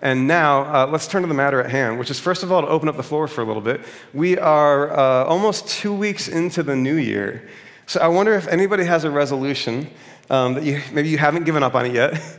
And now, uh, let's turn to the matter at hand, which is first of all to open up the floor for a little bit. We are uh, almost two weeks into the new year. So I wonder if anybody has a resolution um, that you, maybe you haven't given up on it yet.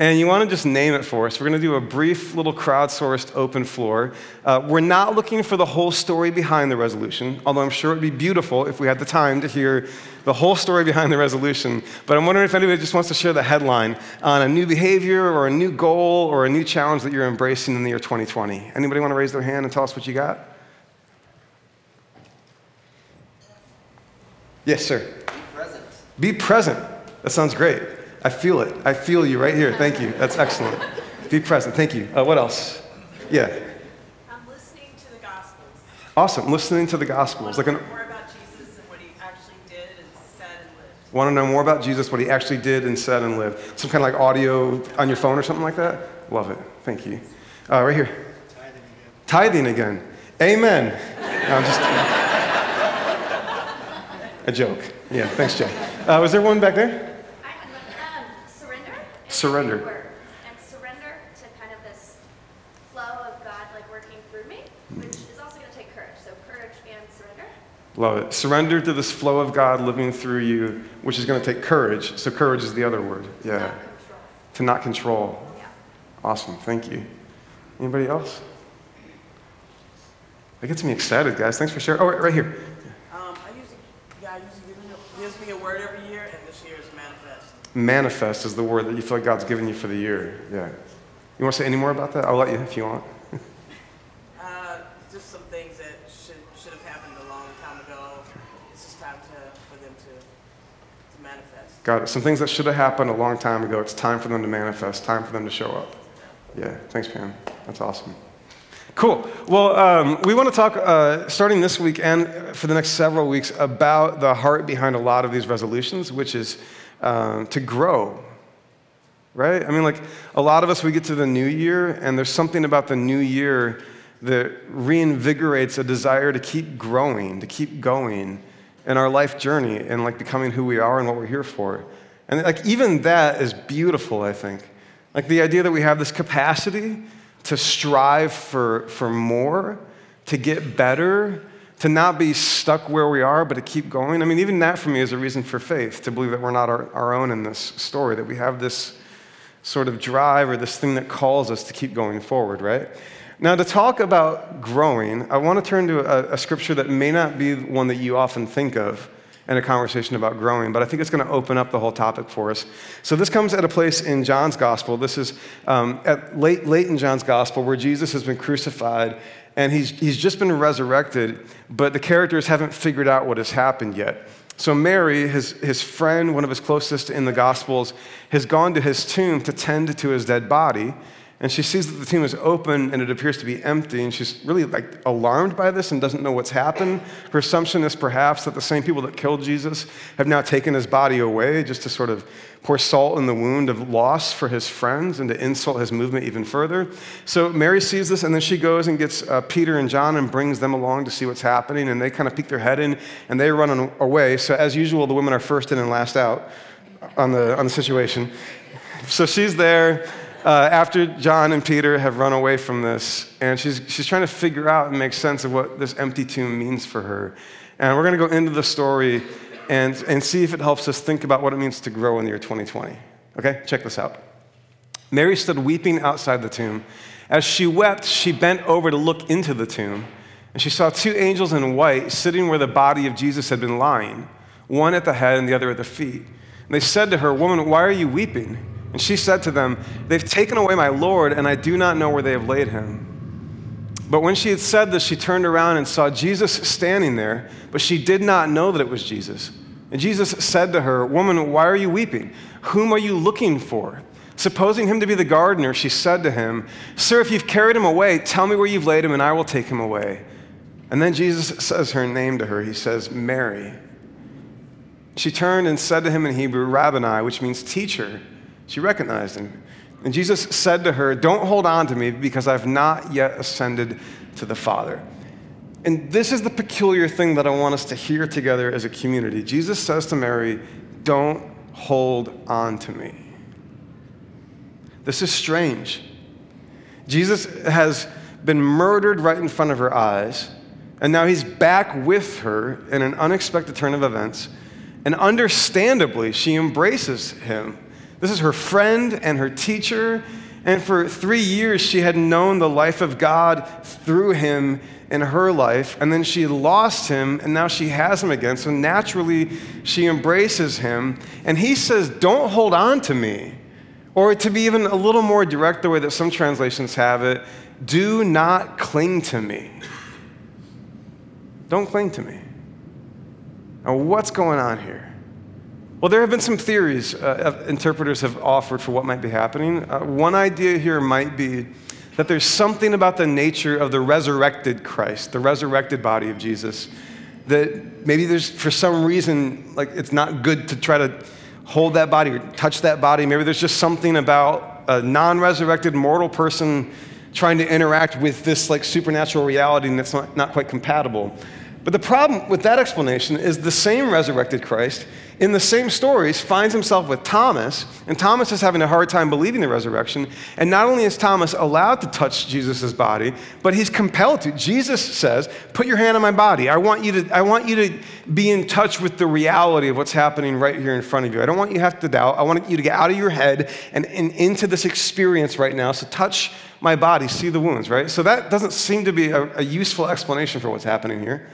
and you want to just name it for us. We're going to do a brief little crowdsourced open floor. Uh, we're not looking for the whole story behind the resolution, although I'm sure it'd be beautiful if we had the time to hear the whole story behind the resolution. But I'm wondering if anybody just wants to share the headline on a new behavior or a new goal or a new challenge that you're embracing in the year 2020. Anybody want to raise their hand and tell us what you got? Yes, sir. Be present. Be present. That sounds great. I feel it. I feel you right here. Thank you. That's excellent. Be present. Thank you. Uh, what else? Yeah. I'm listening to the Gospels. Awesome. Listening to the Gospels. I Like want an, to know more about Jesus and what he actually did and said and lived. want to know more about Jesus, what he actually did and said and lived. Some kind of like audio on your phone or something like that? Love it. Thank you. Uh, right here. Tithing again. Amen. No, I'm just. a joke. Yeah. Thanks, Jay. Uh, was there one back there? I had one. Um, surrender. and Surrender. words. And surrender to kind of this flow of God like working through me, which is also going to take courage. So courage and surrender. Love it. Surrender to this flow of God living through you, which is going to take courage. So, courage is the other word. Yeah. Not. To not control. Yeah. Awesome. Thank you. Anybody else? That gets me excited, guys. Thanks for sharing. Oh, right, right here. Um, I usually, God usually gives me, gives me a word every year, and this year is manifest. Is the word that you feel like God's given you for the year. Yeah. You want to say any more about that? I'll let you if you want. Uh, just some things that should, should have happened a long time ago. It's just time to, for them to, to manifest. Got it. Some things that should have happened a long time ago. It's time for them to manifest, time for them to show up. Yeah. Thanks, Pam. That's awesome. Cool. Well, um, we want to talk, uh, starting this week and for the next several weeks, about the heart behind a lot of these resolutions, which is um, to grow. Right? I mean, like a lot of us, we get to the new year, and there's something about the new year that reinvigorates a desire to keep growing, to keep going in our life journey and like becoming who we are and what we're here for. And like even that is beautiful, I think. Like the idea that we have this capacity to strive for, for more, to get better, to not be stuck where we are, but to keep going. I mean, even that for me is a reason for faith, to believe that we're not our, our own in this story, that we have this sort of drive or this thing that calls us to keep going forward, right? Now, to talk about growing, I want to turn to a, a scripture that may not be one that you often think of in a conversation about growing, but I think it's going to open up the whole topic for us. So, this comes at a place in John's gospel. This is um, at late, late in John's gospel where Jesus has been crucified and he's, he's just been resurrected, but the characters haven't figured out what has happened yet. So, Mary, his, his friend, one of his closest in the Gospels, has gone to his tomb to tend to his dead body. And she sees that the tomb is open and it appears to be empty. And she's really like alarmed by this and doesn't know what's happened. Her assumption is perhaps that the same people that killed Jesus have now taken his body away just to sort of pour salt in the wound of loss for his friends and to insult his movement even further. So Mary sees this and then she goes and gets uh, Peter and John and brings them along to see what's happening. And they kind of peek their head in and they run away. So, as usual, the women are first in and last out on the, on the situation. So she's there uh, after John and Peter have run away from this, and she's, she's trying to figure out and make sense of what this empty tomb means for her. And we're going to go into the story and, and see if it helps us think about what it means to grow in the year 2020. Okay, check this out. Mary stood weeping outside the tomb. As she wept, she bent over to look into the tomb, and she saw two angels in white sitting where the body of Jesus had been lying, one at the head and the other at the feet. And they said to her, Woman, why are you weeping? And she said to them, They've taken away my Lord, and I do not know where they have laid him. But when she had said this, she turned around and saw Jesus standing there, but she did not know that it was Jesus. And Jesus said to her, Woman, why are you weeping? Whom are you looking for? Supposing him to be the gardener, she said to him, Sir, if you've carried him away, tell me where you've laid him, and I will take him away. And then Jesus says her name to her. He says, Mary. She turned and said to him in Hebrew, Rabboni, which means teacher. She recognized him. And Jesus said to her, Don't hold on to me because I've not yet ascended to the Father. And this is the peculiar thing that I want us to hear together as a community. Jesus says to Mary, Don't hold on to me. This is strange. Jesus has been murdered right in front of her eyes, and now he's back with her in an unexpected turn of events. And understandably, she embraces him. This is her friend and her teacher. And for three years, she had known the life of God through him in her life. And then she lost him, and now she has him again. So naturally, she embraces him. And he says, Don't hold on to me. Or to be even a little more direct, the way that some translations have it, do not cling to me. Don't cling to me. Now, what's going on here? Well, there have been some theories uh, interpreters have offered for what might be happening. Uh, one idea here might be that there's something about the nature of the resurrected Christ, the resurrected body of Jesus, that maybe there's, for some reason, like it's not good to try to hold that body or touch that body. Maybe there's just something about a non resurrected mortal person trying to interact with this like supernatural reality and it's not, not quite compatible. But the problem with that explanation is the same resurrected Christ in the same stories finds himself with Thomas, and Thomas is having a hard time believing the resurrection. And not only is Thomas allowed to touch Jesus' body, but he's compelled to. Jesus says, Put your hand on my body. I want, you to, I want you to be in touch with the reality of what's happening right here in front of you. I don't want you to have to doubt. I want you to get out of your head and, and into this experience right now. So touch my body, see the wounds, right? So that doesn't seem to be a, a useful explanation for what's happening here.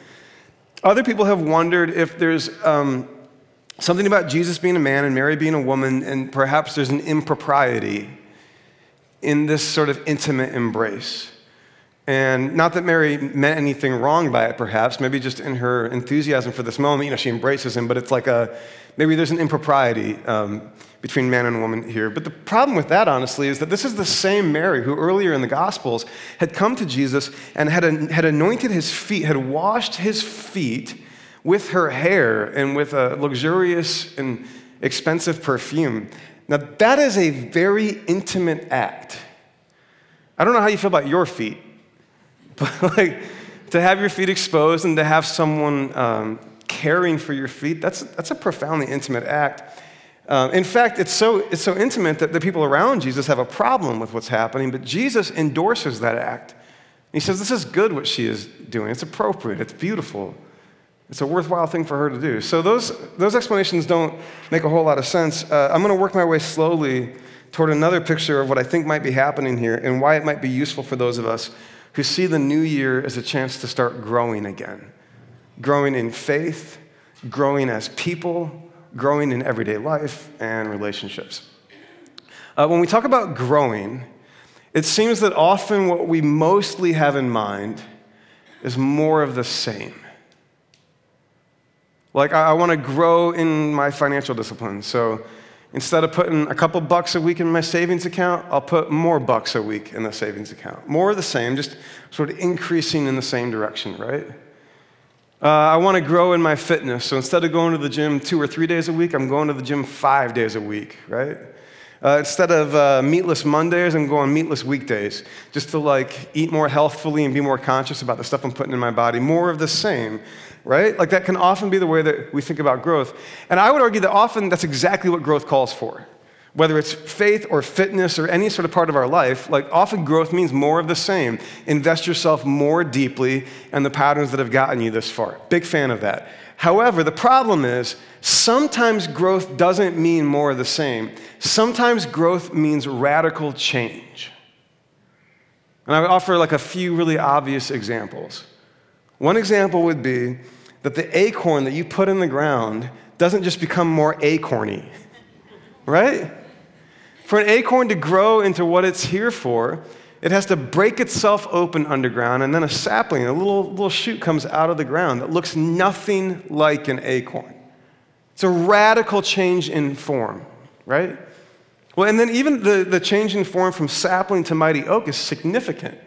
Other people have wondered if there's um, something about Jesus being a man and Mary being a woman, and perhaps there's an impropriety in this sort of intimate embrace. And not that Mary meant anything wrong by it, perhaps, maybe just in her enthusiasm for this moment, you know, she embraces him, but it's like a, maybe there's an impropriety um, between man and woman here. But the problem with that, honestly, is that this is the same Mary who earlier in the Gospels had come to Jesus and had, had anointed his feet, had washed his feet with her hair and with a luxurious and expensive perfume. Now, that is a very intimate act. I don't know how you feel about your feet, but like to have your feet exposed and to have someone um, caring for your feet, that's, that's a profoundly intimate act. Um, in fact, it's so, it's so intimate that the people around Jesus have a problem with what's happening, but Jesus endorses that act. He says, This is good what she is doing. It's appropriate, it's beautiful, it's a worthwhile thing for her to do. So, those, those explanations don't make a whole lot of sense. Uh, I'm going to work my way slowly toward another picture of what I think might be happening here and why it might be useful for those of us who see the new year as a chance to start growing again growing in faith, growing as people, growing in everyday life and relationships. Uh, when we talk about growing, it seems that often what we mostly have in mind is more of the same. Like, I, I want to grow in my financial discipline. So instead of putting a couple bucks a week in my savings account, I'll put more bucks a week in the savings account. More of the same, just sort of increasing in the same direction, right? Uh, I want to grow in my fitness. So instead of going to the gym two or three days a week, I'm going to the gym five days a week, right? Uh, instead of uh, meatless Mondays, I'm going meatless weekdays, just to like eat more healthfully and be more conscious about the stuff I'm putting in my body. More of the same, right? Like that can often be the way that we think about growth. And I would argue that often that's exactly what growth calls for whether it's faith or fitness or any sort of part of our life, like often growth means more of the same. Invest yourself more deeply in the patterns that have gotten you this far. Big fan of that. However, the problem is sometimes growth doesn't mean more of the same. Sometimes growth means radical change. And I would offer like a few really obvious examples. One example would be that the acorn that you put in the ground doesn't just become more acorny, right? For an acorn to grow into what it's here for, it has to break itself open underground, and then a sapling, a little, little shoot comes out of the ground that looks nothing like an acorn. It's a radical change in form, right? Well, and then even the, the change in form from sapling to mighty oak is significant.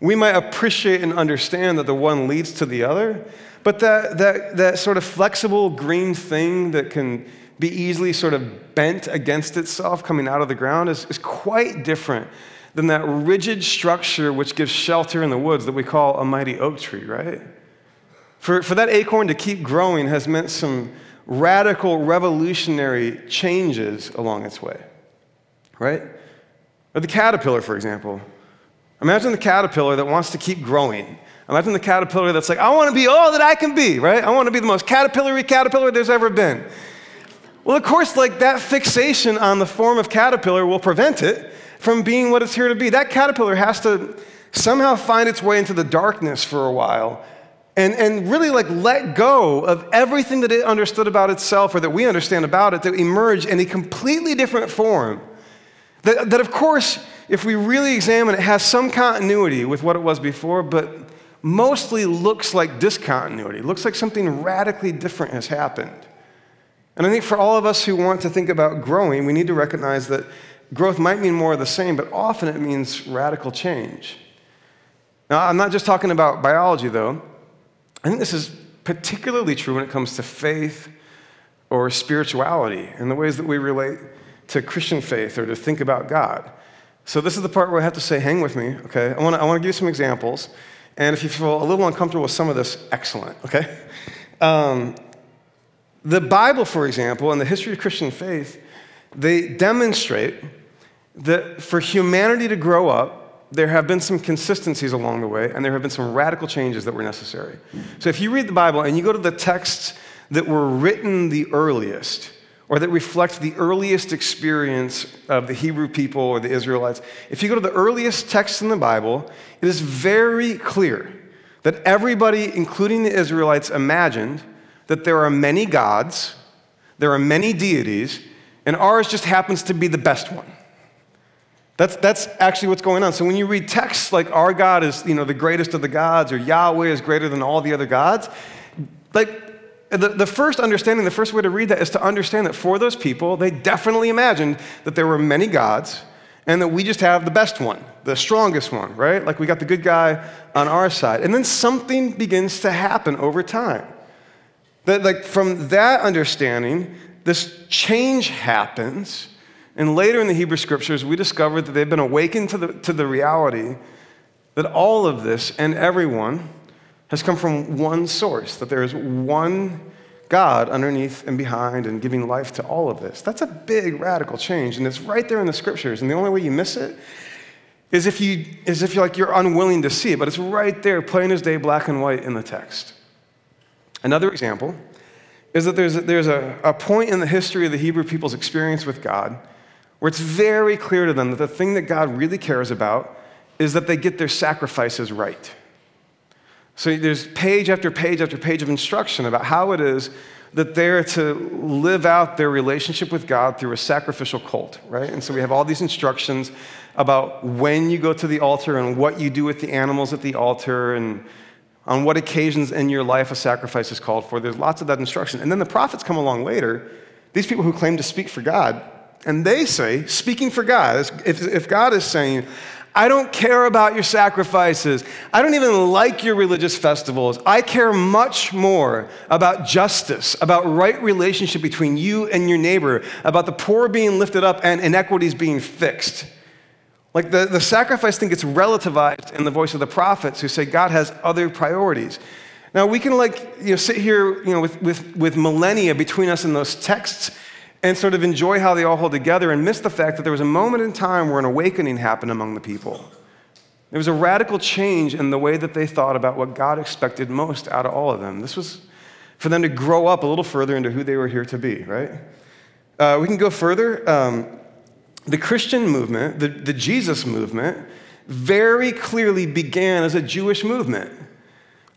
We might appreciate and understand that the one leads to the other, but that, that, that sort of flexible green thing that can be easily sort of bent against itself coming out of the ground is, is quite different than that rigid structure which gives shelter in the woods that we call a mighty oak tree, right? For, for that acorn to keep growing has meant some radical, revolutionary changes along its way, right? Or the caterpillar, for example. Imagine the caterpillar that wants to keep growing. Imagine the caterpillar that's like, I want to be all that I can be, right? I want to be the most caterpillary caterpillar there's ever been. Well, of course, like that fixation on the form of caterpillar will prevent it from being what it's here to be. That caterpillar has to somehow find its way into the darkness for a while and, and really like let go of everything that it understood about itself or that we understand about it to emerge in a completely different form. That, that, of course, if we really examine it, has some continuity with what it was before, but mostly looks like discontinuity, looks like something radically different has happened. And I think for all of us who want to think about growing, we need to recognize that growth might mean more of the same, but often it means radical change. Now, I'm not just talking about biology, though. I think this is particularly true when it comes to faith or spirituality and the ways that we relate to Christian faith or to think about God. So, this is the part where I have to say, hang with me, okay? I wanna, I wanna give you some examples. And if you feel a little uncomfortable with some of this, excellent, okay? Um, the Bible, for example, and the history of Christian faith, they demonstrate that for humanity to grow up, there have been some consistencies along the way, and there have been some radical changes that were necessary. So if you read the Bible and you go to the texts that were written the earliest, or that reflect the earliest experience of the Hebrew people or the Israelites, if you go to the earliest texts in the Bible, it is very clear that everybody, including the Israelites, imagined that there are many gods, there are many deities, and ours just happens to be the best one. That's, that's actually what's going on. So when you read texts like our God is you know, the greatest of the gods or Yahweh is greater than all the other gods, like the, the first understanding, the first way to read that is to understand that for those people, they definitely imagined that there were many gods and that we just have the best one, the strongest one, right? Like we got the good guy on our side. And then something begins to happen over time. That, like, from that understanding, this change happens and later in the Hebrew scriptures, we discover that they've been awakened to the, to the reality that all of this and everyone has come from one source, that there is one God underneath and behind and giving life to all of this. That's a big radical change, and it's right there in the scriptures. And the only way you miss it is if you is if you're like you're unwilling to see it, but it's right there, plain as day, black and white in the text. Another example is that there's a, there's a, a point in the history of the Hebrew people's experience with God where it's very clear to them that the thing that God really cares about is that they get their sacrifices right. So there's page after page after page of instruction about how it is that they're to live out their relationship with God through a sacrificial cult, right? And so we have all these instructions about when you go to the altar and what you do with the animals at the altar and on what occasions in your life a sacrifice is called for. There's lots of that instruction. And then the prophets come along later, these people who claim to speak for God, and they say, speaking for God, if, if God is saying, I don't care about your sacrifices. I don't even like your religious festivals. I care much more about justice, about right relationship between you and your neighbor, about the poor being lifted up and inequities being fixed. Like the, the sacrifice thing gets relativized in the voice of the prophets who say God has other priorities. Now we can like you know sit here you know with, with, with millennia between us and those texts and sort of enjoy how they all hold together and miss the fact that there was a moment in time where an awakening happened among the people. There was a radical change in the way that they thought about what God expected most out of all of them. This was for them to grow up a little further into who they were here to be, right? Uh, we can go further. Um, the Christian movement, the, the Jesus movement, very clearly began as a Jewish movement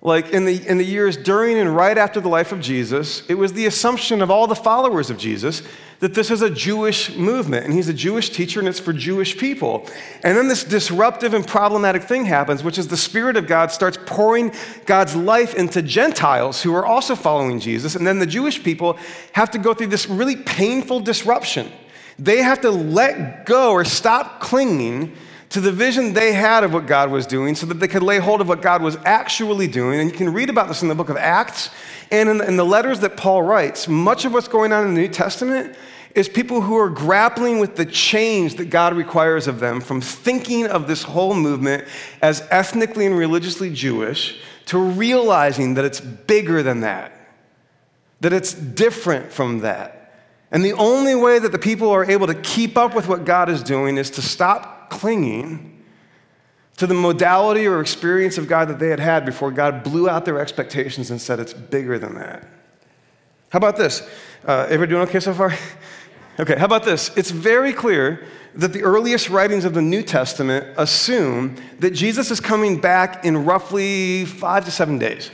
like in the, in the years during and right after the life of Jesus, it was the assumption of all the followers of Jesus that this is a Jewish movement and he's a Jewish teacher and it's for Jewish people. And then this disruptive and problematic thing happens, which is the Spirit of God starts pouring God's life into Gentiles who are also following Jesus. And then the Jewish people have to go through this really painful disruption. They have to let go or stop clinging to the vision they had of what God was doing so that they could lay hold of what God was actually doing. And you can read about this in the book of Acts and in the, in the letters that Paul writes. Much of what's going on in the New Testament is people who are grappling with the change that God requires of them from thinking of this whole movement as ethnically and religiously Jewish to realizing that it's bigger than that, that it's different from that. And the only way that the people are able to keep up with what God is doing is to stop clinging to the modality or experience of God that they had had before God blew out their expectations and said it's bigger than that. How about this? Uh, everybody doing okay so far? okay, how about this? It's very clear that the earliest writings of the New Testament assume that Jesus is coming back in roughly five to seven days.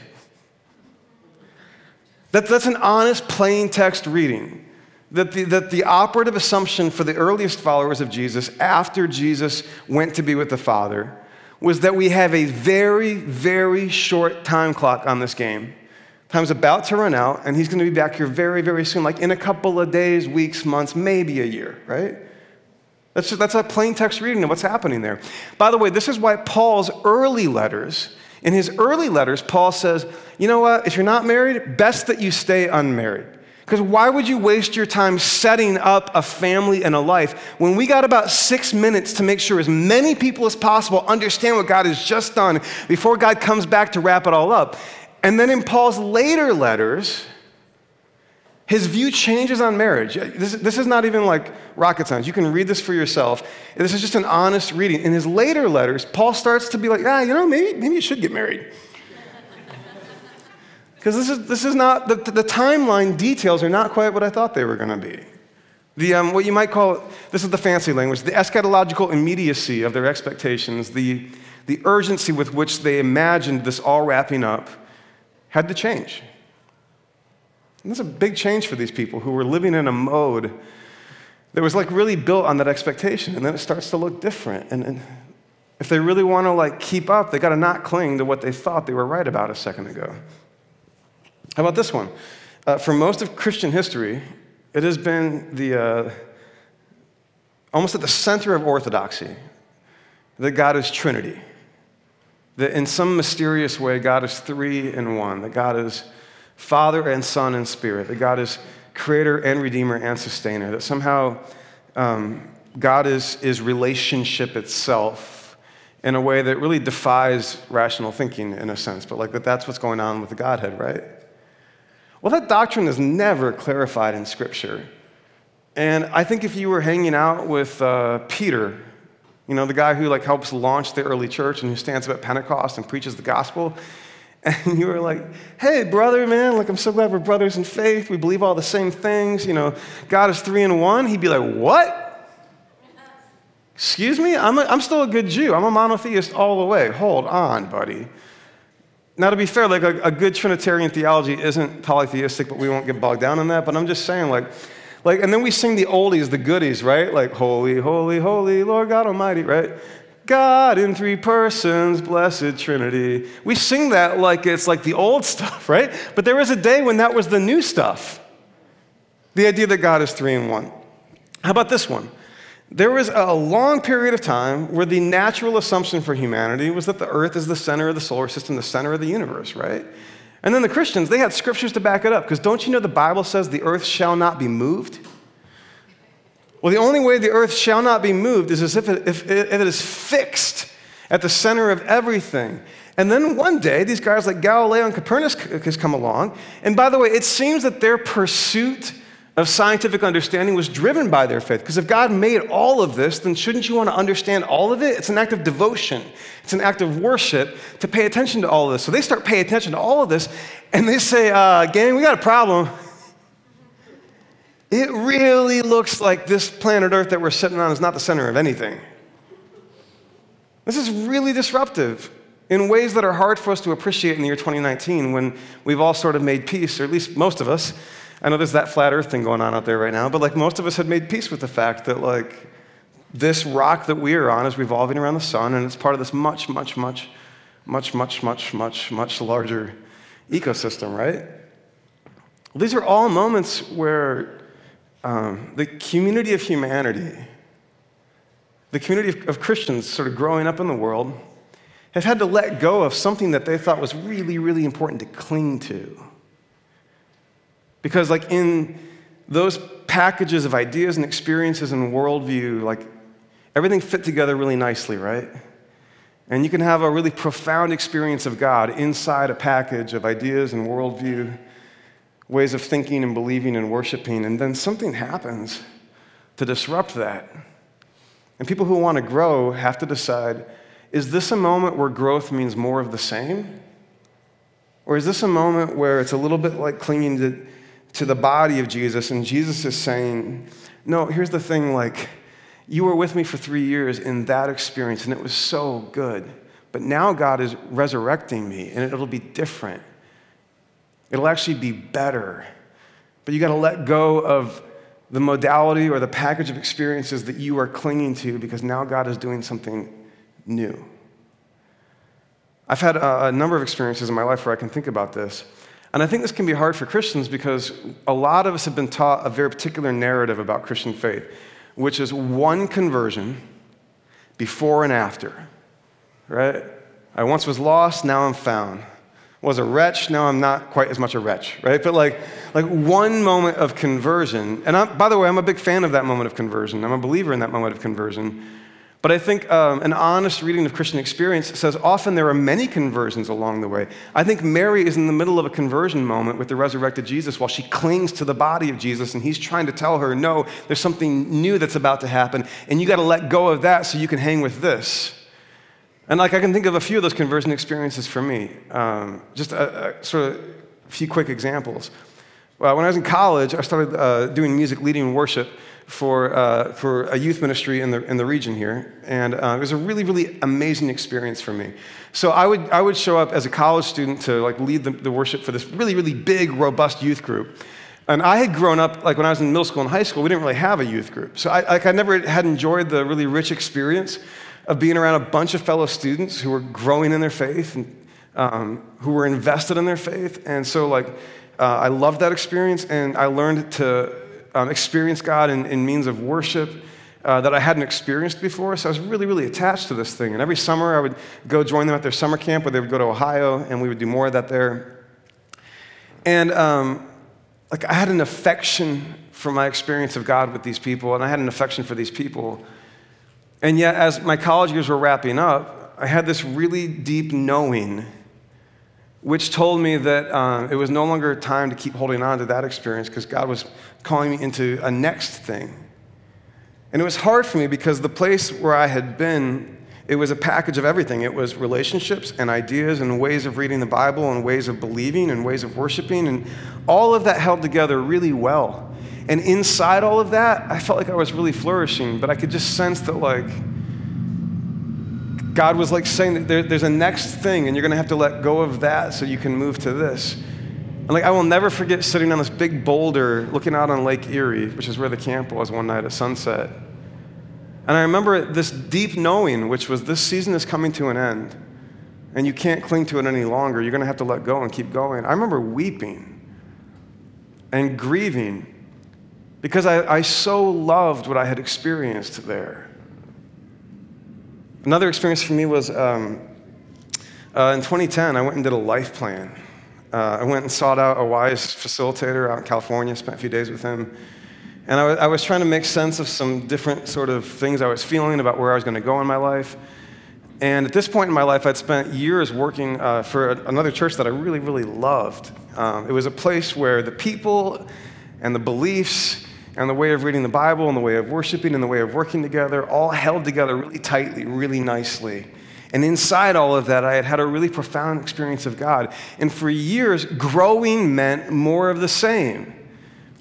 That, that's an honest, plain text reading. That the, that the operative assumption for the earliest followers of Jesus after Jesus went to be with the Father was that we have a very, very short time clock on this game. Time's about to run out, and he's going to be back here very, very soon, like in a couple of days, weeks, months, maybe a year, right? That's, just, that's a plain text reading of what's happening there. By the way, this is why Paul's early letters, in his early letters, Paul says, you know what, if you're not married, best that you stay unmarried. Because why would you waste your time setting up a family and a life when we got about six minutes to make sure as many people as possible understand what God has just done before God comes back to wrap it all up? And then in Paul's later letters, his view changes on marriage. This, this is not even like rocket science. You can read this for yourself. This is just an honest reading. In his later letters, Paul starts to be like, ah, you know, maybe, maybe you should get married. Because this is, this is not, the, the timeline details are not quite what I thought they were going to be. The, um, what you might call, this is the fancy language, the eschatological immediacy of their expectations, the, the urgency with which they imagined this all wrapping up had to change. And that's a big change for these people who were living in a mode that was like really built on that expectation. And then it starts to look different. And, and if they really want to like keep up, they got to not cling to what they thought they were right about a second ago. How about this one? Uh, for most of Christian history, it has been the, uh, almost at the center of orthodoxy that God is Trinity. That in some mysterious way, God is three in one, that God is Father and Son and Spirit, that God is creator and redeemer and sustainer, that somehow um, God is, is relationship itself in a way that really defies rational thinking in a sense, but like that that's what's going on with the Godhead, right? Well, that doctrine is never clarified in Scripture. And I think if you were hanging out with uh, Peter, you know, the guy who like helps launch the early church and who stands up at Pentecost and preaches the gospel, and you were like, hey, brother, man, like, I'm so glad we're brothers in faith. We believe all the same things. You know, God is three in one. He'd be like, what? Excuse me? I'm, a, I'm still a good Jew. I'm a monotheist all the way. Hold on, buddy. Now, to be fair, like a, a good Trinitarian theology isn't polytheistic, but we won't get bogged down in that. But I'm just saying, like, like, and then we sing the oldies, the goodies, right? Like, holy, holy, holy, Lord God Almighty, right? God in three persons, blessed Trinity. We sing that like it's like the old stuff, right? But there was a day when that was the new stuff. The idea that God is three in one. How about this one? There was a long period of time where the natural assumption for humanity was that the earth is the center of the solar system, the center of the universe, right? And then the Christians, they had scriptures to back it up, because don't you know the Bible says the earth shall not be moved? Well, the only way the earth shall not be moved is as if it, if, if it is fixed at the center of everything. And then one day, these guys like Galileo and Copernicus come along. And by the way, it seems that their pursuit of scientific understanding was driven by their faith. Because if God made all of this, then shouldn't you want to understand all of it? It's an act of devotion, it's an act of worship to pay attention to all of this. So they start paying attention to all of this, and they say, uh, Gang, we got a problem. It really looks like this planet Earth that we're sitting on is not the center of anything. This is really disruptive in ways that are hard for us to appreciate in the year 2019 when we've all sort of made peace, or at least most of us. I know there's that flat earth thing going on out there right now, but like most of us had made peace with the fact that like this rock that we are on is revolving around the sun and it's part of this much, much, much, much, much, much, much, much larger ecosystem, right? These are all moments where um, the community of humanity, the community of, of Christians sort of growing up in the world, have had to let go of something that they thought was really, really important to cling to. Because, like, in those packages of ideas and experiences and worldview, like, everything fit together really nicely, right? And you can have a really profound experience of God inside a package of ideas and worldview ways of thinking and believing and worshiping, and then something happens to disrupt that. And people who want to grow have to decide is this a moment where growth means more of the same? Or is this a moment where it's a little bit like clinging to, to the body of Jesus and Jesus is saying, No, here's the thing like, you were with me for three years in that experience and it was so good. But now God is resurrecting me and it'll be different. It'll actually be better. But you got to let go of the modality or the package of experiences that you are clinging to because now God is doing something new. I've had a, number of experiences in my life where I can think about this. And I think this can be hard for Christians because a lot of us have been taught a very particular narrative about Christian faith, which is one conversion before and after, right? I once was lost, now I'm found was a wretch, now I'm not quite as much a wretch, right? But like, like one moment of conversion, and I'm, by the way, I'm a big fan of that moment of conversion. I'm a believer in that moment of conversion. But I think um, an honest reading of Christian experience says often there are many conversions along the way. I think Mary is in the middle of a conversion moment with the resurrected Jesus while she clings to the body of Jesus, and he's trying to tell her, no, there's something new that's about to happen, and you got to let go of that so you can hang with this. And like I can think of a few of those conversion experiences for me. Um, just a, a, sort of a few quick examples. Well, when I was in college, I started uh, doing music leading worship for, uh, for a youth ministry in the, in the region here. And uh, it was a really, really amazing experience for me. So I would, I would show up as a college student to like lead the, the worship for this really, really big, robust youth group. And I had grown up, like when I was in middle school and high school, we didn't really have a youth group. So I, like, I never had enjoyed the really rich experience of being around a bunch of fellow students who were growing in their faith and um, who were invested in their faith. And so, like, uh, I loved that experience, and I learned to um, experience God in, in, means of worship uh, that I hadn't experienced before. So I was really, really attached to this thing. And every summer, I would go join them at their summer camp where they would go to Ohio, and we would do more of that there. And um, like, I had an affection for my experience of God with these people, and I had an affection for these people. And yet, as my college years were wrapping up, I had this really deep knowing, which told me that um, it was no longer time to keep holding on to that experience because God was calling me into a next thing. And it was hard for me because the place where I had been, it was a package of everything. It was relationships and ideas and ways of reading the Bible and ways of believing and ways of worshiping. And all of that held together really well. And inside all of that, I felt like I was really flourishing, but I could just sense that, like, God was like saying that there, there's a next thing, and you're going to have to let go of that so you can move to this. And like, I will never forget sitting on this big boulder looking out on Lake Erie, which is where the camp was one night at sunset. And I remember this deep knowing, which was this season is coming to an end, and you can't cling to it any longer. You're going to have to let go and keep going. I remember weeping and grieving because I, I so loved what I had experienced there. Another experience for me was um, uh, in 2010, I went and did a life plan. Uh, I went and sought out a wise facilitator out in California, spent a few days with him. And I was, trying to make sense of some different sort of things I was feeling about where I was going to go in my life. And at this point in my life, I'd spent years working uh, for another church that I really, really loved. Um, it was a place where the people and the beliefs and the way of reading the Bible and the way of worshiping and the way of working together all held together really tightly, really nicely. And inside all of that, I had had a really profound experience of God. And for years, growing meant more of the same.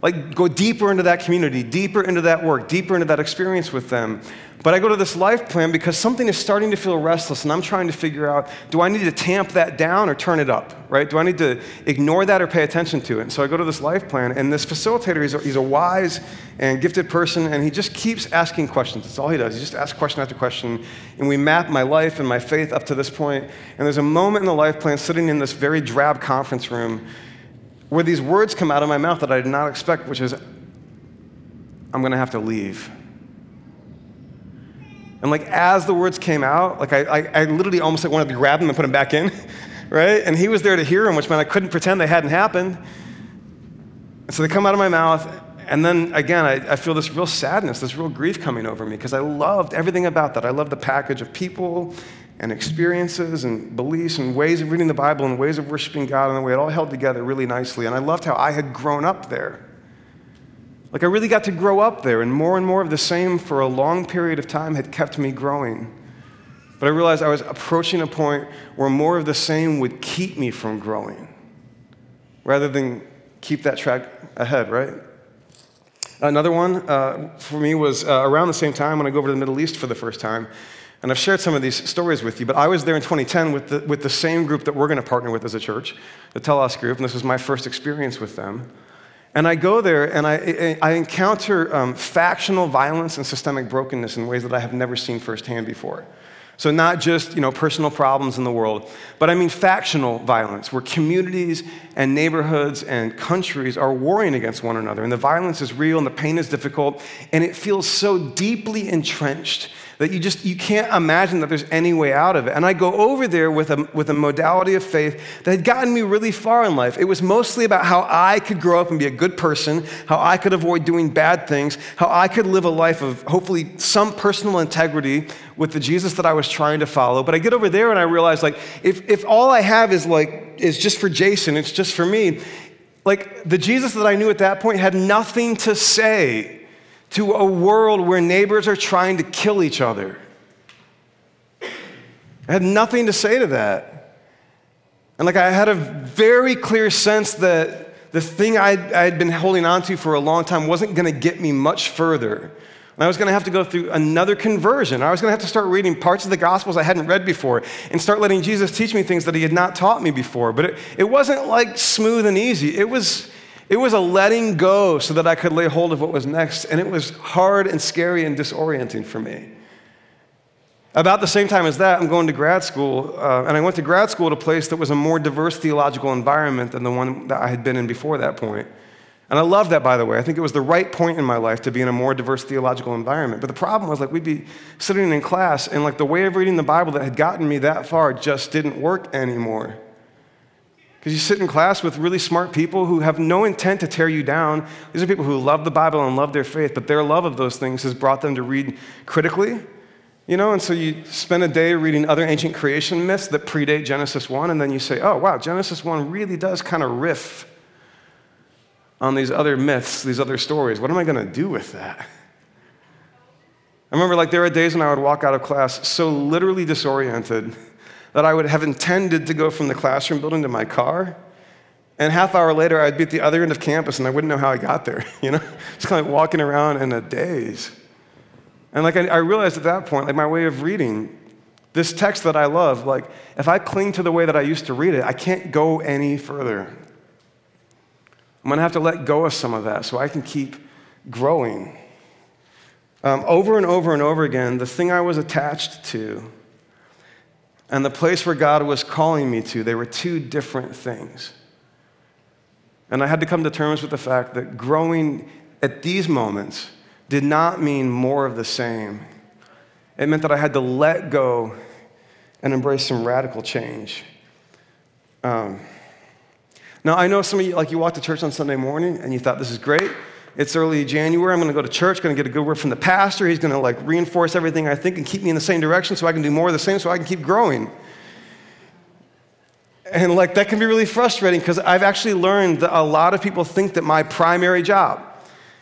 Like, go deeper into that community, deeper into that work, deeper into that experience with them. But I go to this life plan because something is starting to feel restless, and I'm trying to figure out do I need to tamp that down or turn it up, right? Do I need to ignore that or pay attention to it? And so I go to this life plan, and this facilitator, he's a, he's a wise and gifted person, and he just keeps asking questions. That's all he does. He just asks question after question. And we map my life and my faith up to this point. And there's a moment in the life plan sitting in this very drab conference room where these words come out of my mouth that I did not expect, which is, I'm going to have to leave. And like as the words came out, like I, I, I literally almost like wanted to grab them and put them back in, right? And he was there to hear them, which meant I couldn't pretend they hadn't happened. And so they come out of my mouth, and then again, I, I feel this real sadness, this real grief coming over me because I loved everything about that. I loved the package of people and experiences and beliefs and ways of reading the Bible and ways of worshiping God and the way it all held together really nicely. And I loved how I had grown up there. Like I really got to grow up there, and more and more of the same for a long period of time had kept me growing. But I realized I was approaching a point where more of the same would keep me from growing rather than keep that track ahead, right? Another one uh, for me was uh, around the same time when I go over to the Middle East for the first time. And I've shared some of these stories with you, but I was there in 2010 with the, with the same group that we're going to partner with as a church, the Telos group, and this was my first experience with them. And I go there and I, I encounter um, factional violence and systemic brokenness in ways that I have never seen firsthand before. So, not just you know, personal problems in the world, but I mean factional violence, where communities and neighborhoods and countries are warring against one another. And the violence is real and the pain is difficult, and it feels so deeply entrenched that you just you can't imagine that there's any way out of it. And I go over there with a, with a modality of faith that had gotten me really far in life. It was mostly about how I could grow up and be a good person, how I could avoid doing bad things, how I could live a life of hopefully some personal integrity with the Jesus that I was trying to follow. But I get over there and I realize like if, if all I have is like is just for Jason, it's just for me, like the Jesus that I knew at that point had nothing to say to a world where neighbors are trying to kill each other. I had nothing to say to that. And like I had a very clear sense that the thing I had been holding on to for a long time wasn't going to get me much further. And I was going to have to go through another conversion. I was going to have to start reading parts of the Gospels I hadn't read before and start letting Jesus teach me things that he had not taught me before. But it, it wasn't like smooth and easy. It was, it was a letting go so that I could lay hold of what was next. And it was hard and scary and disorienting for me. About the same time as that, I'm going to grad school, uh, and I went to grad school at a place that was a more diverse theological environment than the one that I had been in before that point. And I love that, by the way. I think it was the right point in my life to be in a more diverse theological environment. But the problem was, like, we'd be sitting in class, and like the way of reading the Bible that had gotten me that far just didn't work anymore. Because you sit in class with really smart people who have no intent to tear you down. These are people who love the Bible and love their faith, but their love of those things has brought them to read critically. You know, and so you spend a day reading other ancient creation myths that predate Genesis 1, and then you say, oh, wow, Genesis 1 really does kind of riff on these other myths, these other stories. What am I going to do with that? I remember, like, there were days when I would walk out of class so literally disoriented that I would have intended to go from the classroom building to my car. And half hour later, I'd be at the other end of campus and I wouldn't know how I got there, you know? Just kind of walking around in a daze. And like I, I realized at that point, like my way of reading this text that I love, like if I cling to the way that I used to read it, I can't go any further. I'm gonna have to let go of some of that so I can keep growing. Um, over and over and over again, the thing I was attached to and the place where God was calling me to, they were two different things. And I had to come to terms with the fact that growing at these moments did not mean more of the same. It meant that I had to let go and embrace some radical change. Um, now, I know some of you, like you walked to church on Sunday morning and you thought, this is great. It's early January. I'm going to go to church, going to get a good word from the pastor. He's going to like reinforce everything I think and keep me in the same direction so I can do more of the same so I can keep growing. And like that can be really frustrating because I've actually learned that a lot of people think that my primary job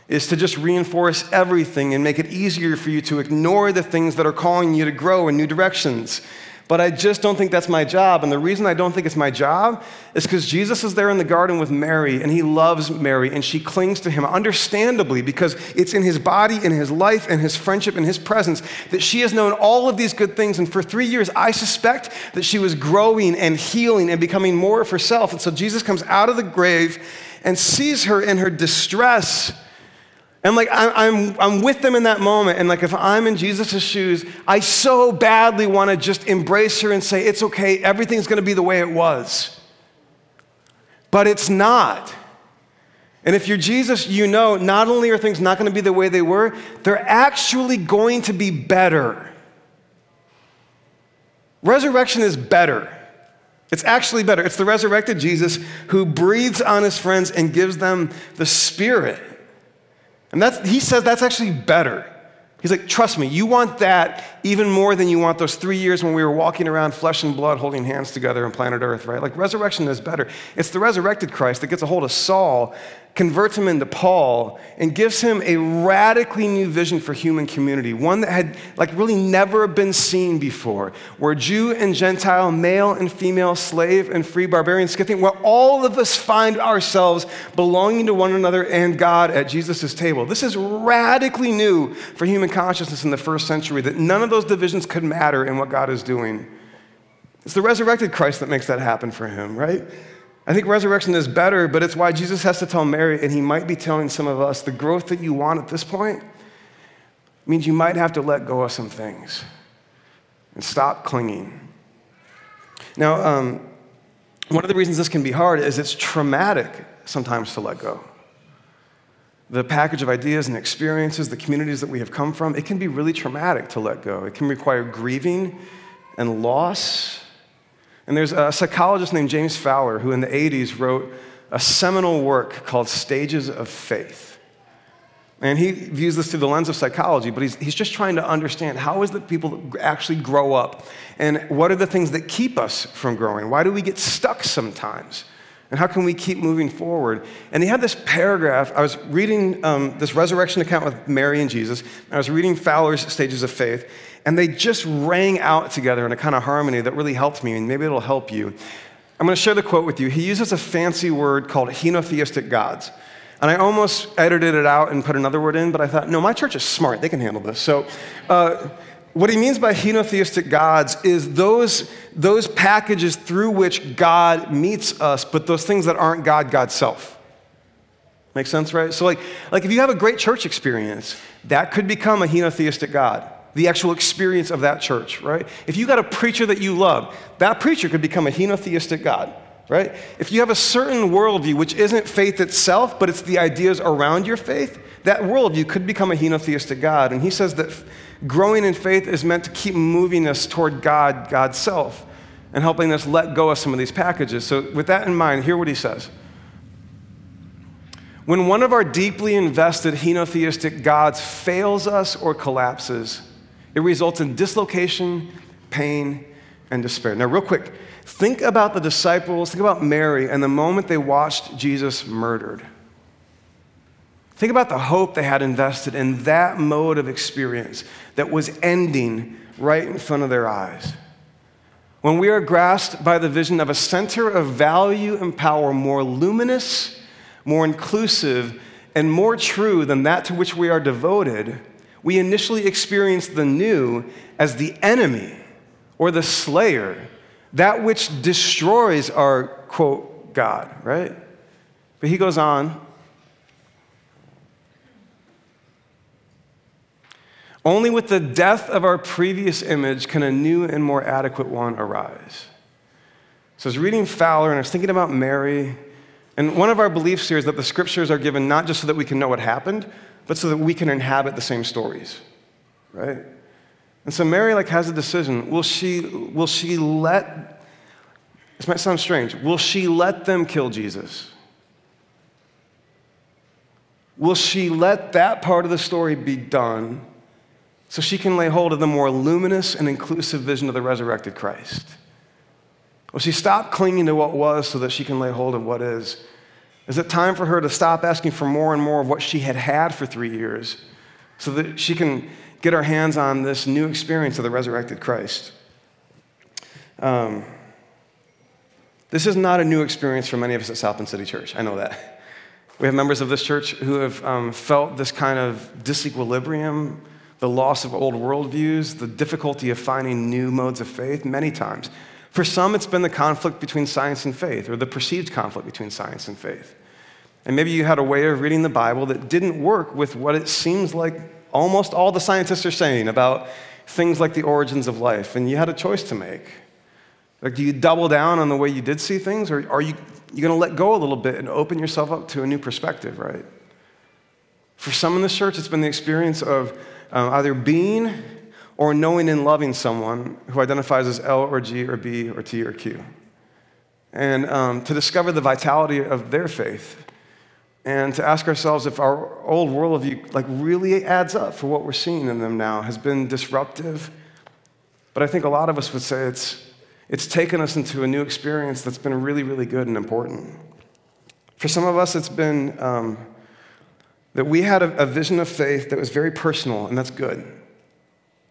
is to just reinforce everything and make it easier for you to ignore the things that are calling you to grow in new directions. But I just don't think that's my job. And the reason I don't think it's my job is because Jesus is there in the garden with Mary, and he loves Mary, and she clings to him, understandably, because it's in his body, in his life, in his friendship, in his presence that she has known all of these good things. And for three years, I suspect that she was growing and healing and becoming more of herself. And so Jesus comes out of the grave and sees her in her distress and like I'm, I'm with them in that moment. And like if I'm in Jesus' shoes, I so badly want to just embrace her and say, it's okay, everything's going to be the way it was. But it's not. And if you're Jesus, you know not only are things not going to be the way they were, they're actually going to be better. Resurrection is better. It's actually better. It's the resurrected Jesus who breathes on his friends and gives them the Spirit. And that's, he says that's actually better. He's like, trust me, you want that even more than you want those three years when we were walking around flesh and blood holding hands together on planet Earth, right? Like, resurrection is better. It's the resurrected Christ that gets a hold of Saul converts him into Paul and gives him a radically new vision for human community, one that had like really never been seen before, where Jew and Gentile, male and female, slave and free, barbarian, Scythian, where all of us find ourselves belonging to one another and God at Jesus' table. This is radically new for human consciousness in the first century, that none of those divisions could matter in what God is doing. It's the resurrected Christ that makes that happen for him, right? I think resurrection is better, but it's why Jesus has to tell Mary, and he might be telling some of us the growth that you want at this point means you might have to let go of some things and stop clinging. Now, um, one of the reasons this can be hard is it's traumatic sometimes to let go. The package of ideas and experiences, the communities that we have come from, it can be really traumatic to let go. It can require grieving and loss and there's a psychologist named James Fowler who in the 80s wrote a seminal work called Stages of Faith. And he views this through the lens of psychology, but he's, he's just trying to understand how is it people actually grow up? And what are the things that keep us from growing? Why do we get stuck sometimes? And how can we keep moving forward? And he had this paragraph. I was reading um, this resurrection account with Mary and Jesus. I was reading Fowler's Stages of Faith and they just rang out together in a kind of harmony that really helped me, and maybe it'll help you. I'm going to share the quote with you. He uses a fancy word called henotheistic gods. And I almost edited it out and put another word in, but I thought, no, my church is smart. They can handle this. So, uh, what he means by henotheistic gods is those, those packages through which God meets us, but those things that aren't God, God's self. Make sense, right? So, like, like if you have a great church experience, that could become a henotheistic God the actual experience of that church, right? If you got a preacher that you love, that preacher could become a henotheistic God, right? If you have a certain worldview, which isn't faith itself, but it's the ideas around your faith, that worldview could become a henotheistic God. And he says that growing in faith is meant to keep moving us toward God, God's self, and helping us let go of some of these packages. So, with that in mind, hear what he says. When one of our deeply invested henotheistic gods fails us or collapses, it results in dislocation, pain, and despair. Now, real quick, think about the disciples, think about Mary and the moment they watched Jesus murdered. Think about the hope they had invested in that mode of experience that was ending right in front of their eyes. When we are grasped by the vision of a center of value and power more luminous, more inclusive, and more true than that to which we are devoted, we initially experience the new as the enemy or the slayer, that which destroys our, quote, God, right? But he goes on. Only with the death of our previous image can a new and more adequate one arise. So I was reading Fowler and I was thinking about Mary. And one of our beliefs here is that the scriptures are given not just so that we can know what happened, but so that we can inhabit the same stories, right? And so Mary like has a decision. Will she, will she let, this might sound strange, will she let them kill Jesus? Will she let that part of the story be done so she can lay hold of the more luminous and inclusive vision of the resurrected Christ? Will she stop clinging to what was so that she can lay hold of what is? Is it time for her to stop asking for more and more of what she had had for three years so that she can get her hands on this new experience of the resurrected Christ? Um, this is not a new experience for many of us at South Bend City Church. I know that. We have members of this church who have um, felt this kind of disequilibrium, the loss of old worldviews, the difficulty of finding new modes of faith many times. For some, it's been the conflict between science and faith, or the perceived conflict between science and faith. And maybe you had a way of reading the Bible that didn't work with what it seems like almost all the scientists are saying about things like the origins of life, and you had a choice to make. Like, do you double down on the way you did see things, or are you you going to let go a little bit and open yourself up to a new perspective, right? For some in this church, it's been the experience of uh, either being or knowing and loving someone who identifies as L or G or B or T or Q. And um, to discover the vitality of their faith and to ask ourselves if our old worldview like really adds up for what we're seeing in them now has been disruptive. But I think a lot of us would say it's, it's taken us into a new experience that's been really, really good and important. For some of us, it's been um, that we had a, a vision of faith that was very personal, and that's good.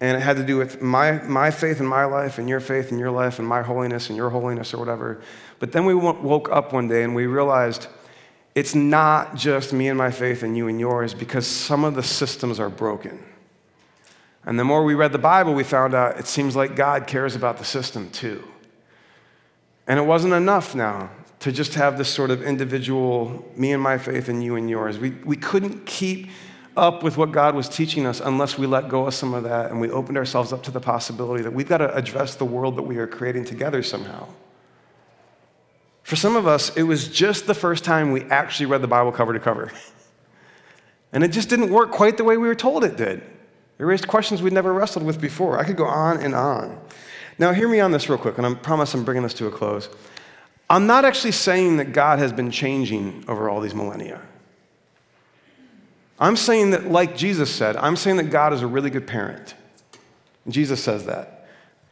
And it had to do with my, my faith in my life, and your faith in your life, and my holiness and your holiness, or whatever. But then we woke up one day and we realized it's not just me and my faith and you and yours, because some of the systems are broken. And the more we read the Bible, we found out it seems like God cares about the system too. And it wasn't enough now to just have this sort of individual, me and my faith and you and yours. We, we couldn't keep up with what God was teaching us unless we let go of some of that and we opened ourselves up to the possibility that we've got to address the world that we are creating together somehow. For some of us, it was just the first time we actually read the Bible cover to cover. And it just didn't work quite the way we were told it did. It raised questions we'd never wrestled with before. I could go on and on. Now, hear me on this real quick, and I promise I'm bringing this to a close. I'm not actually saying that God has been changing over all these millennia. I'm saying that, like Jesus said, I'm saying that God is a really good parent. Jesus says that.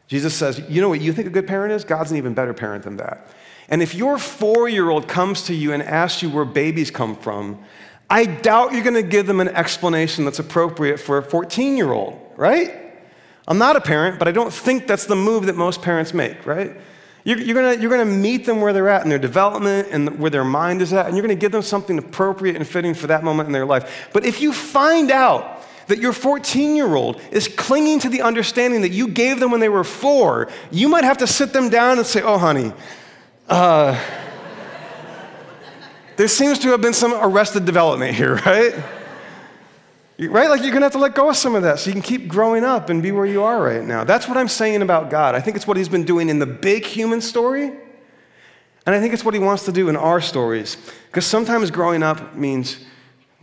Jesus says, you know what you think a good parent is? God's an even better parent than that. And if your four year old comes to you and asks you where babies come from, I doubt you're going to give them an explanation that's appropriate for a 14 year old, right? I'm not a parent, but I don't think that's the move that most parents make, right? You're, you're going you're to meet them where they're at in their development and where their mind is at, and you're going to give them something appropriate and fitting for that moment in their life. But if you find out that your 14 year old is clinging to the understanding that you gave them when they were four, you might have to sit them down and say, Oh, honey, uh, there seems to have been some arrested development here, right? Right? Like you're going to have to let go of some of that so you can keep growing up and be where you are right now. That's what I'm saying about God. I think it's what He's been doing in the big human story. And I think it's what He wants to do in our stories. Because sometimes growing up means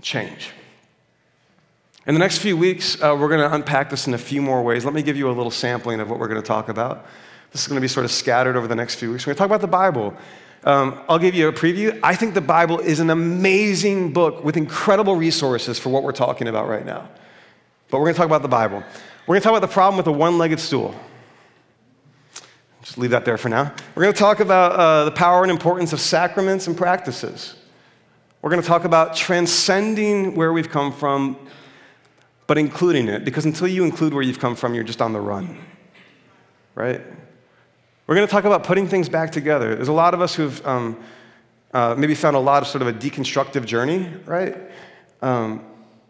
change. In the next few weeks, uh, we're going to unpack this in a few more ways. Let me give you a little sampling of what we're going to talk about. This is going to be sort of scattered over the next few weeks. We're going to talk about the Bible. Um, I'll give you a preview. I think the Bible is an amazing book with incredible resources for what we're talking about right now. But we're going to talk about the Bible. We're going to talk about the problem with the one legged stool. Just leave that there for now. We're going to talk about uh, the power and importance of sacraments and practices. We're going to talk about transcending where we've come from, but including it, because until you include where you've come from, you're just on the run, right? We're going to talk about putting things back together. There's a lot of us who've um, uh, maybe found a lot of sort of a deconstructive journey, right? Um,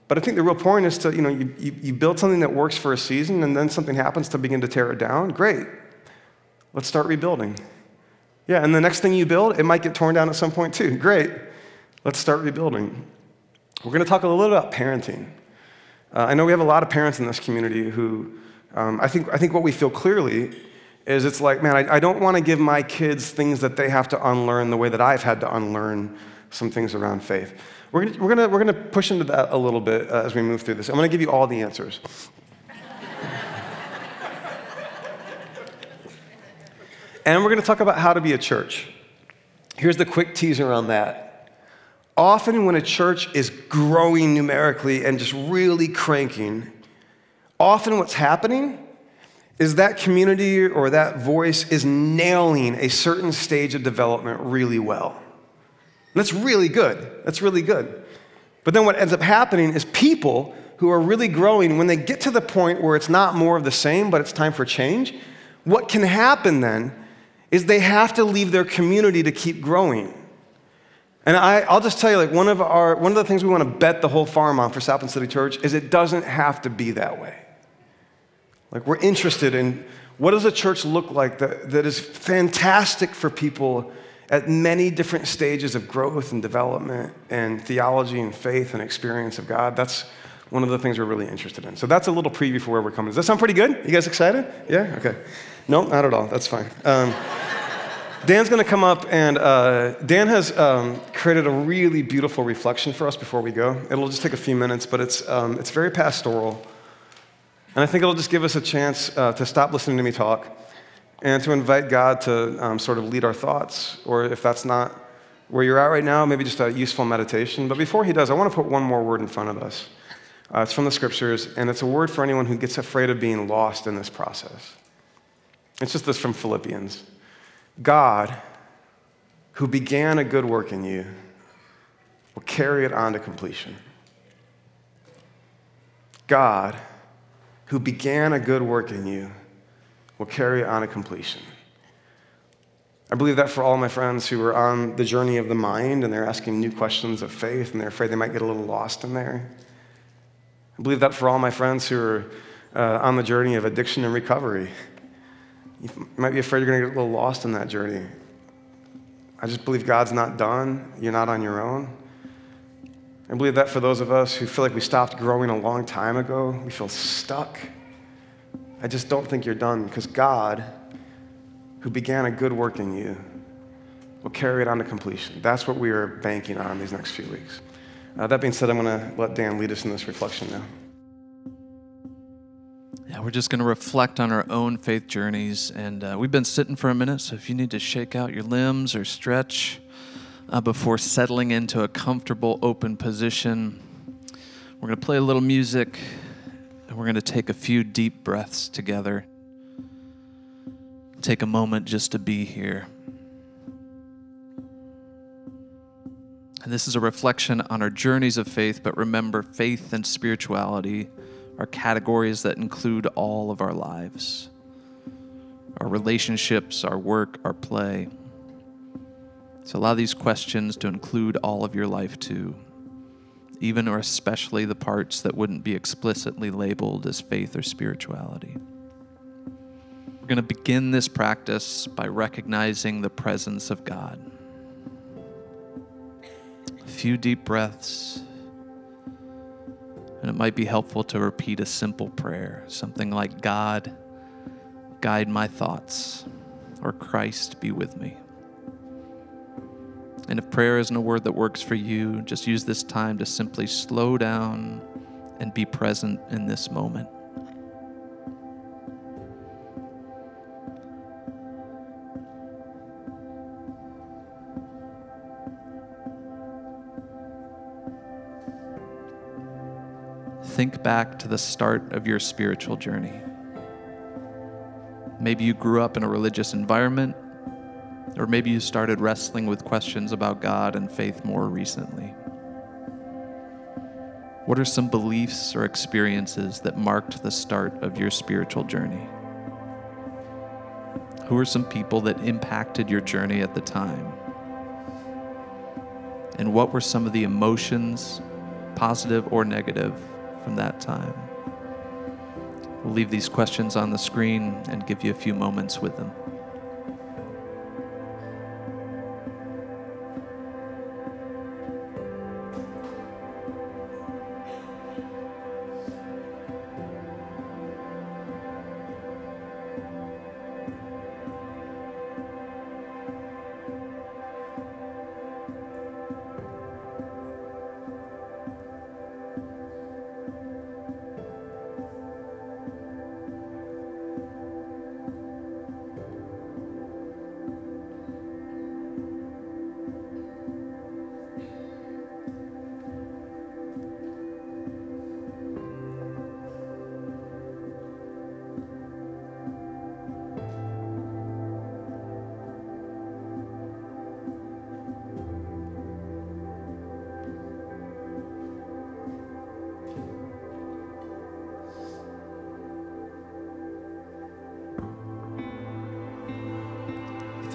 but I think the real point is to, you know, you, you, you build something that works for a season and then something happens to begin to tear it down. Great. Let's start rebuilding. Yeah, and the next thing you build, it might get torn down at some point too. Great. Let's start rebuilding. We're going to talk a little about parenting. Uh, I know we have a lot of parents in this community who um, I, think, I think what we feel clearly is it's like, man, I, I don't want to give my kids things that they have to unlearn the way that I've had to unlearn some things around faith. We're going we're gonna, we're gonna push into that a little bit uh, as we move through this. I'm going to give you all the answers. and we're going to talk about how to be a church. Here's the quick teaser on that. Often, when a church is growing numerically and just really cranking, often what's happening is that community or that voice is nailing a certain stage of development really well. And that's really good. That's really good. But then what ends up happening is people who are really growing, when they get to the point where it's not more of the same, but it's time for change, what can happen then is they have to leave their community to keep growing. And I, will just tell you, like one of our one of the things we want to bet the whole farm on for South Bend City Church is it doesn't have to be that way. Like, we're interested in what does a church look like that, that is fantastic for people at many different stages of growth and development and theology and faith and experience of God. That's one of the things we're really interested in. So that's a little preview for where we're coming. Does that sound pretty good? You guys excited? Yeah? Okay. No, not at all. That's fine. Um, Dan's going to come up, and uh, Dan has um, created a really beautiful reflection for us before we go. It'll just take a few minutes, but it's, um, it's very pastoral. And I think it'll just give us a chance uh, to stop listening to me talk and to invite God to um, sort of lead our thoughts. Or if that's not where you're at right now, maybe just a useful meditation. But before He does, I want to put one more word in front of us. Uh, it's from the scriptures, and it's a word for anyone who gets afraid of being lost in this process. It's just this from Philippians God, who began a good work in you, will carry it on to completion. God, who began a good work in you, will carry on to completion. I believe that for all my friends who are on the journey of the mind and they're asking new questions of faith and they're afraid they might get a little lost in there. I believe that for all my friends who are uh, on the journey of addiction and recovery. You might be afraid you're going to get a little lost in that journey. I just believe God's not done. You're not on your own. I believe that for those of us who feel like we stopped growing a long time ago, we feel stuck. I just don't think you're done because God who began a good work in you will carry it on to completion. That's what we are banking on these next few weeks. Uh, that being said, I'm going to let Dan lead us in this reflection now. Yeah, we're just going to reflect on our own faith journeys. And uh, we've been sitting for a minute, so if you need to shake out your limbs or stretch uh, before settling into a comfortable, open position, we're going to play a little music and we're going to take a few deep breaths together take a moment just to be here. And this is a reflection on our journeys of faith, but remember, faith and spirituality are categories that include all of our lives our relationships, our work, our play. So allow these questions to include all of your life too, even or especially the parts that wouldn't be explicitly labeled as faith or spirituality. We're going to begin this practice by recognizing the presence of God. A few deep breaths. And it might be helpful to repeat a simple prayer, something like God, guide my thoughts, or Christ, be with me. And if prayer isn't a word that works for you, just use this time to simply slow down and be present in this moment. think back to the start of your spiritual journey. Maybe you grew up in a religious environment, or maybe you started wrestling with questions about God and faith more recently. What are some beliefs or experiences that marked the start of your spiritual journey? Who are some people that impacted your journey at the time? And what were some of the emotions, positive or negative, from that time. We'll leave these questions on the screen and give you a few moments with them.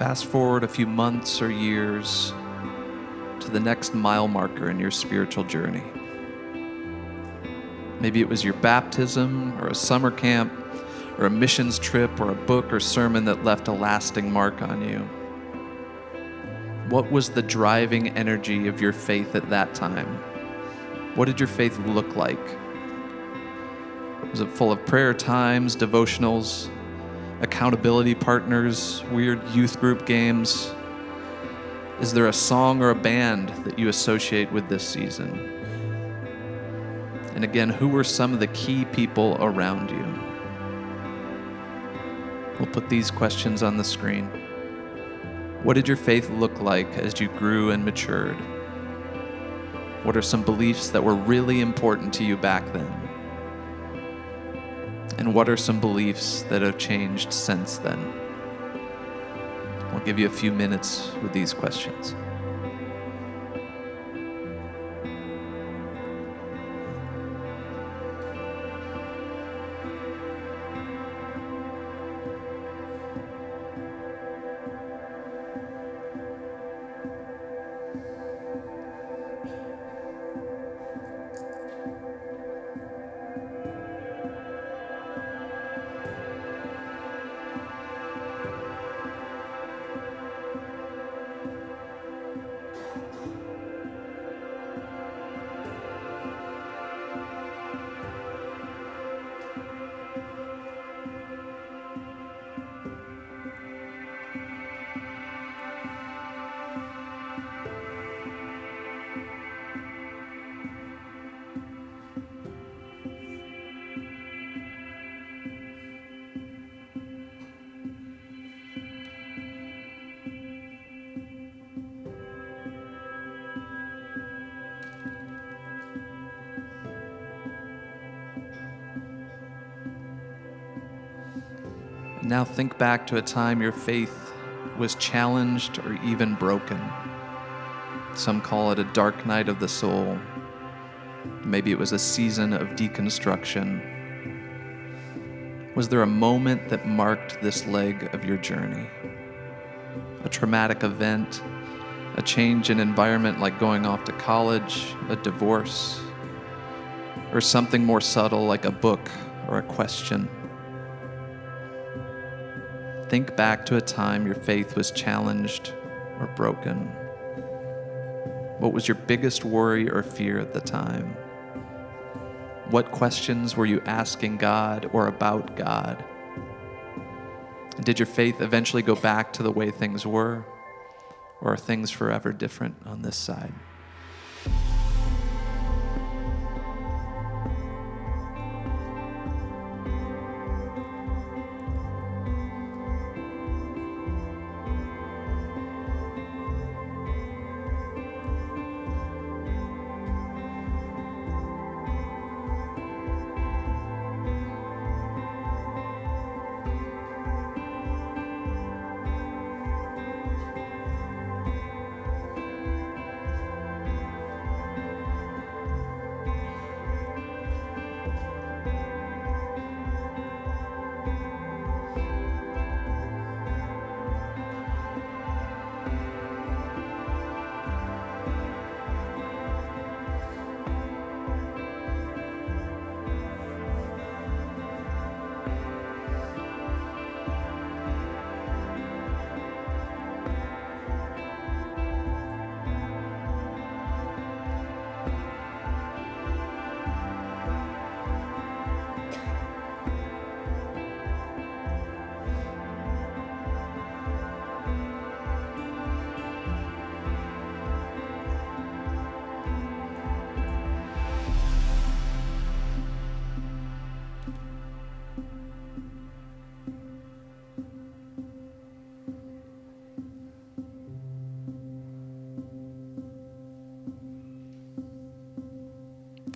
Fast forward a few months or years to the next mile marker in your spiritual journey. Maybe it was your baptism or a summer camp or a missions trip or a book or sermon that left a lasting mark on you. What was the driving energy of your faith at that time? What did your faith look like? Was it full of prayer times, devotionals, accountability partners, weird youth group games? Is there a song or a band that you associate with this season? And again, who were some of the key people around you? We'll put these questions on the screen. What did your faith look like as you grew and matured? What are some beliefs that were really important to you back then? And what are some beliefs that have changed since then? I'll give you a few minutes with these questions. Think back to a time your faith was challenged or even broken. Some call it a dark night of the soul. Maybe it was a season of deconstruction. Was there a moment that marked this leg of your journey? A traumatic event, a change in environment like going off to college, a divorce, or something more subtle like a book or a question? Think back to a time your faith was challenged or broken. What was your biggest worry or fear at the time? What questions were you asking God or about God? Did your faith eventually go back to the way things were? Or are things forever different on this side?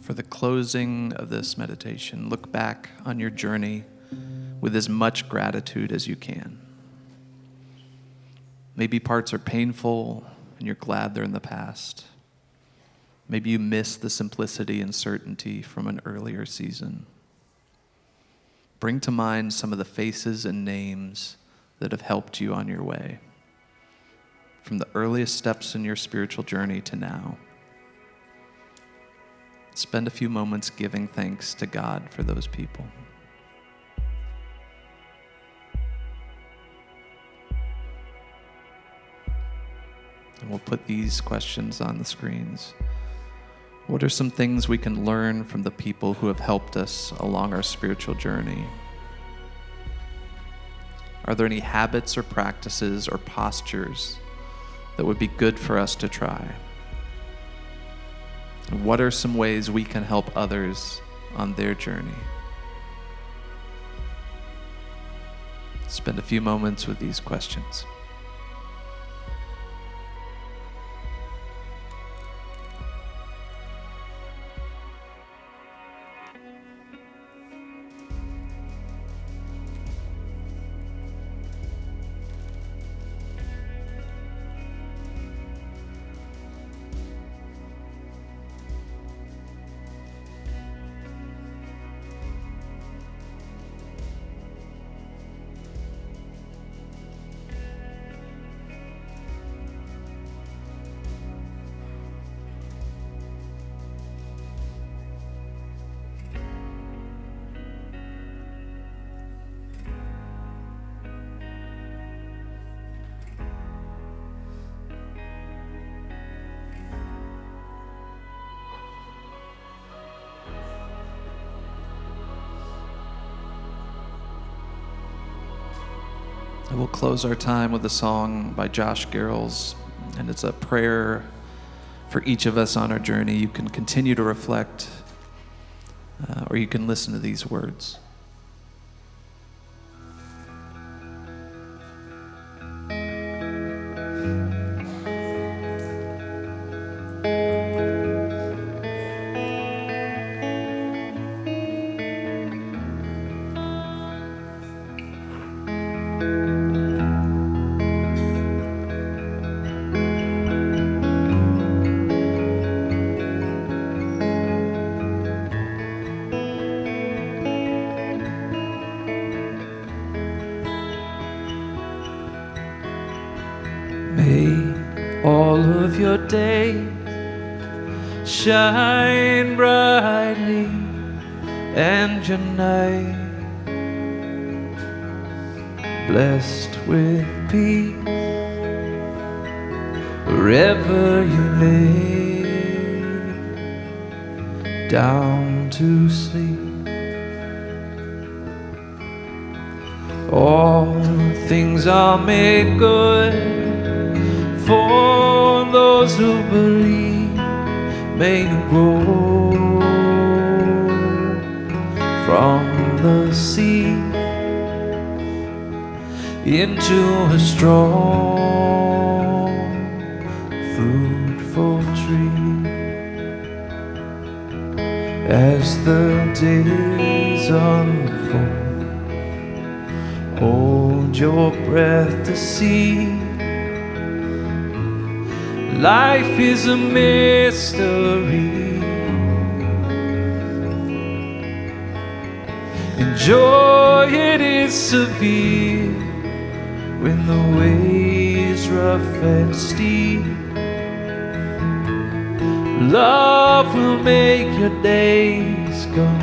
For the closing of this meditation, look back on your journey with as much gratitude as you can. Maybe parts are painful and you're glad they're in the past. Maybe you miss the simplicity and certainty from an earlier season. Bring to mind some of the faces and names that have helped you on your way, from the earliest steps in your spiritual journey to now. Spend a few moments giving thanks to God for those people. And we'll put these questions on the screens. What are some things we can learn from the people who have helped us along our spiritual journey? Are there any habits or practices or postures that would be good for us to try? What are some ways we can help others on their journey? Spend a few moments with these questions. I will close our time with a song by Josh Garrels, and it's a prayer for each of us on our journey. You can continue to reflect, uh, or you can listen to these words. Wherever you lay down to sleep. All things are made good for those who believe. May you grow from the sea into a strong, As the days unfold, hold your breath to see. Life is a mystery. And joy it is severe when the way's rough and steep. Love will make your days complete.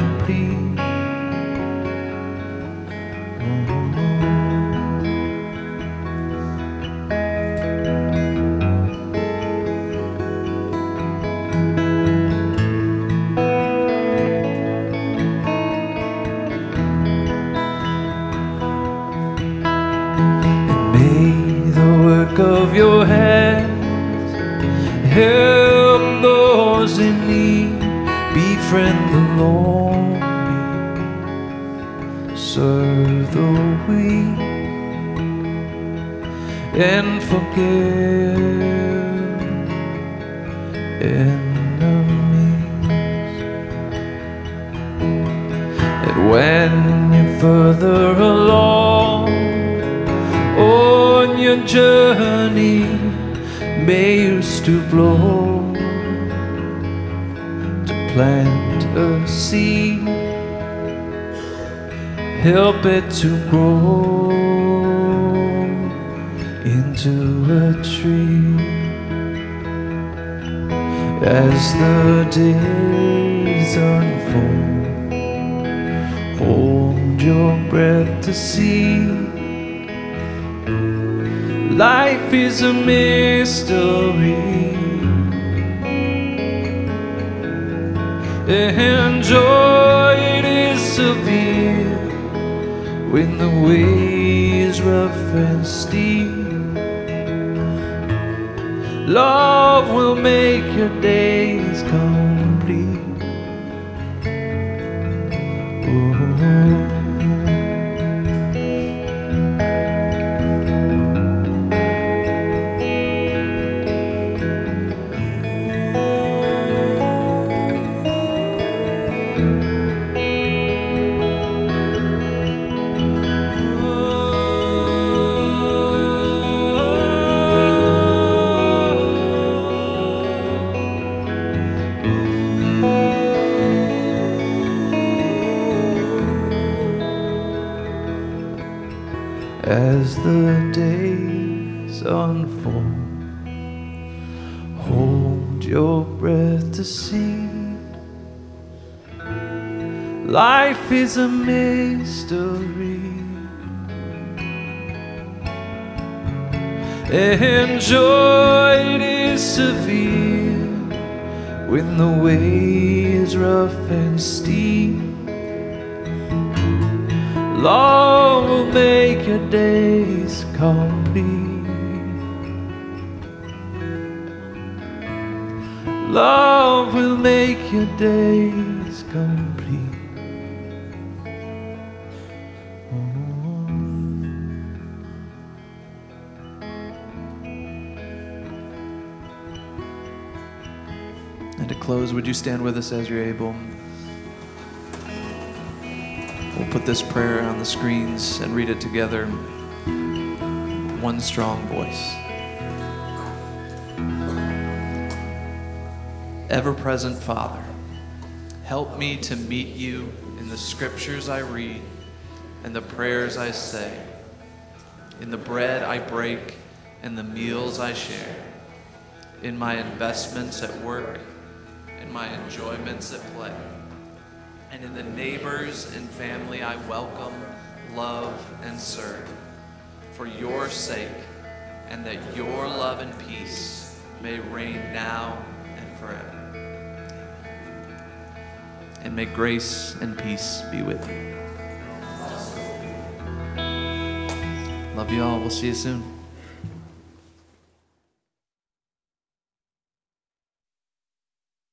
Help it to grow into a tree. As the days unfold, hold your breath to see. Life is a mystery. And joy it is severe when the way is rough and steep. Love will make your days your breath to see. Life is a mystery. And joy it is severe when the way is rough and steep. Love will make your days complete. Love will make your days complete. And to close, would you stand with us as you're able? We'll put this prayer on the screens and read it together. One strong voice. Ever present Father, help me to meet you in the scriptures I read and the prayers I say, in the bread I break and the meals I share, in my investments at work, in my enjoyments at play, and in the neighbors and family I welcome, love, and serve, for your sake, and that your love and peace may reign now and forever. And may grace and peace be with you. Love you all. We'll see you soon.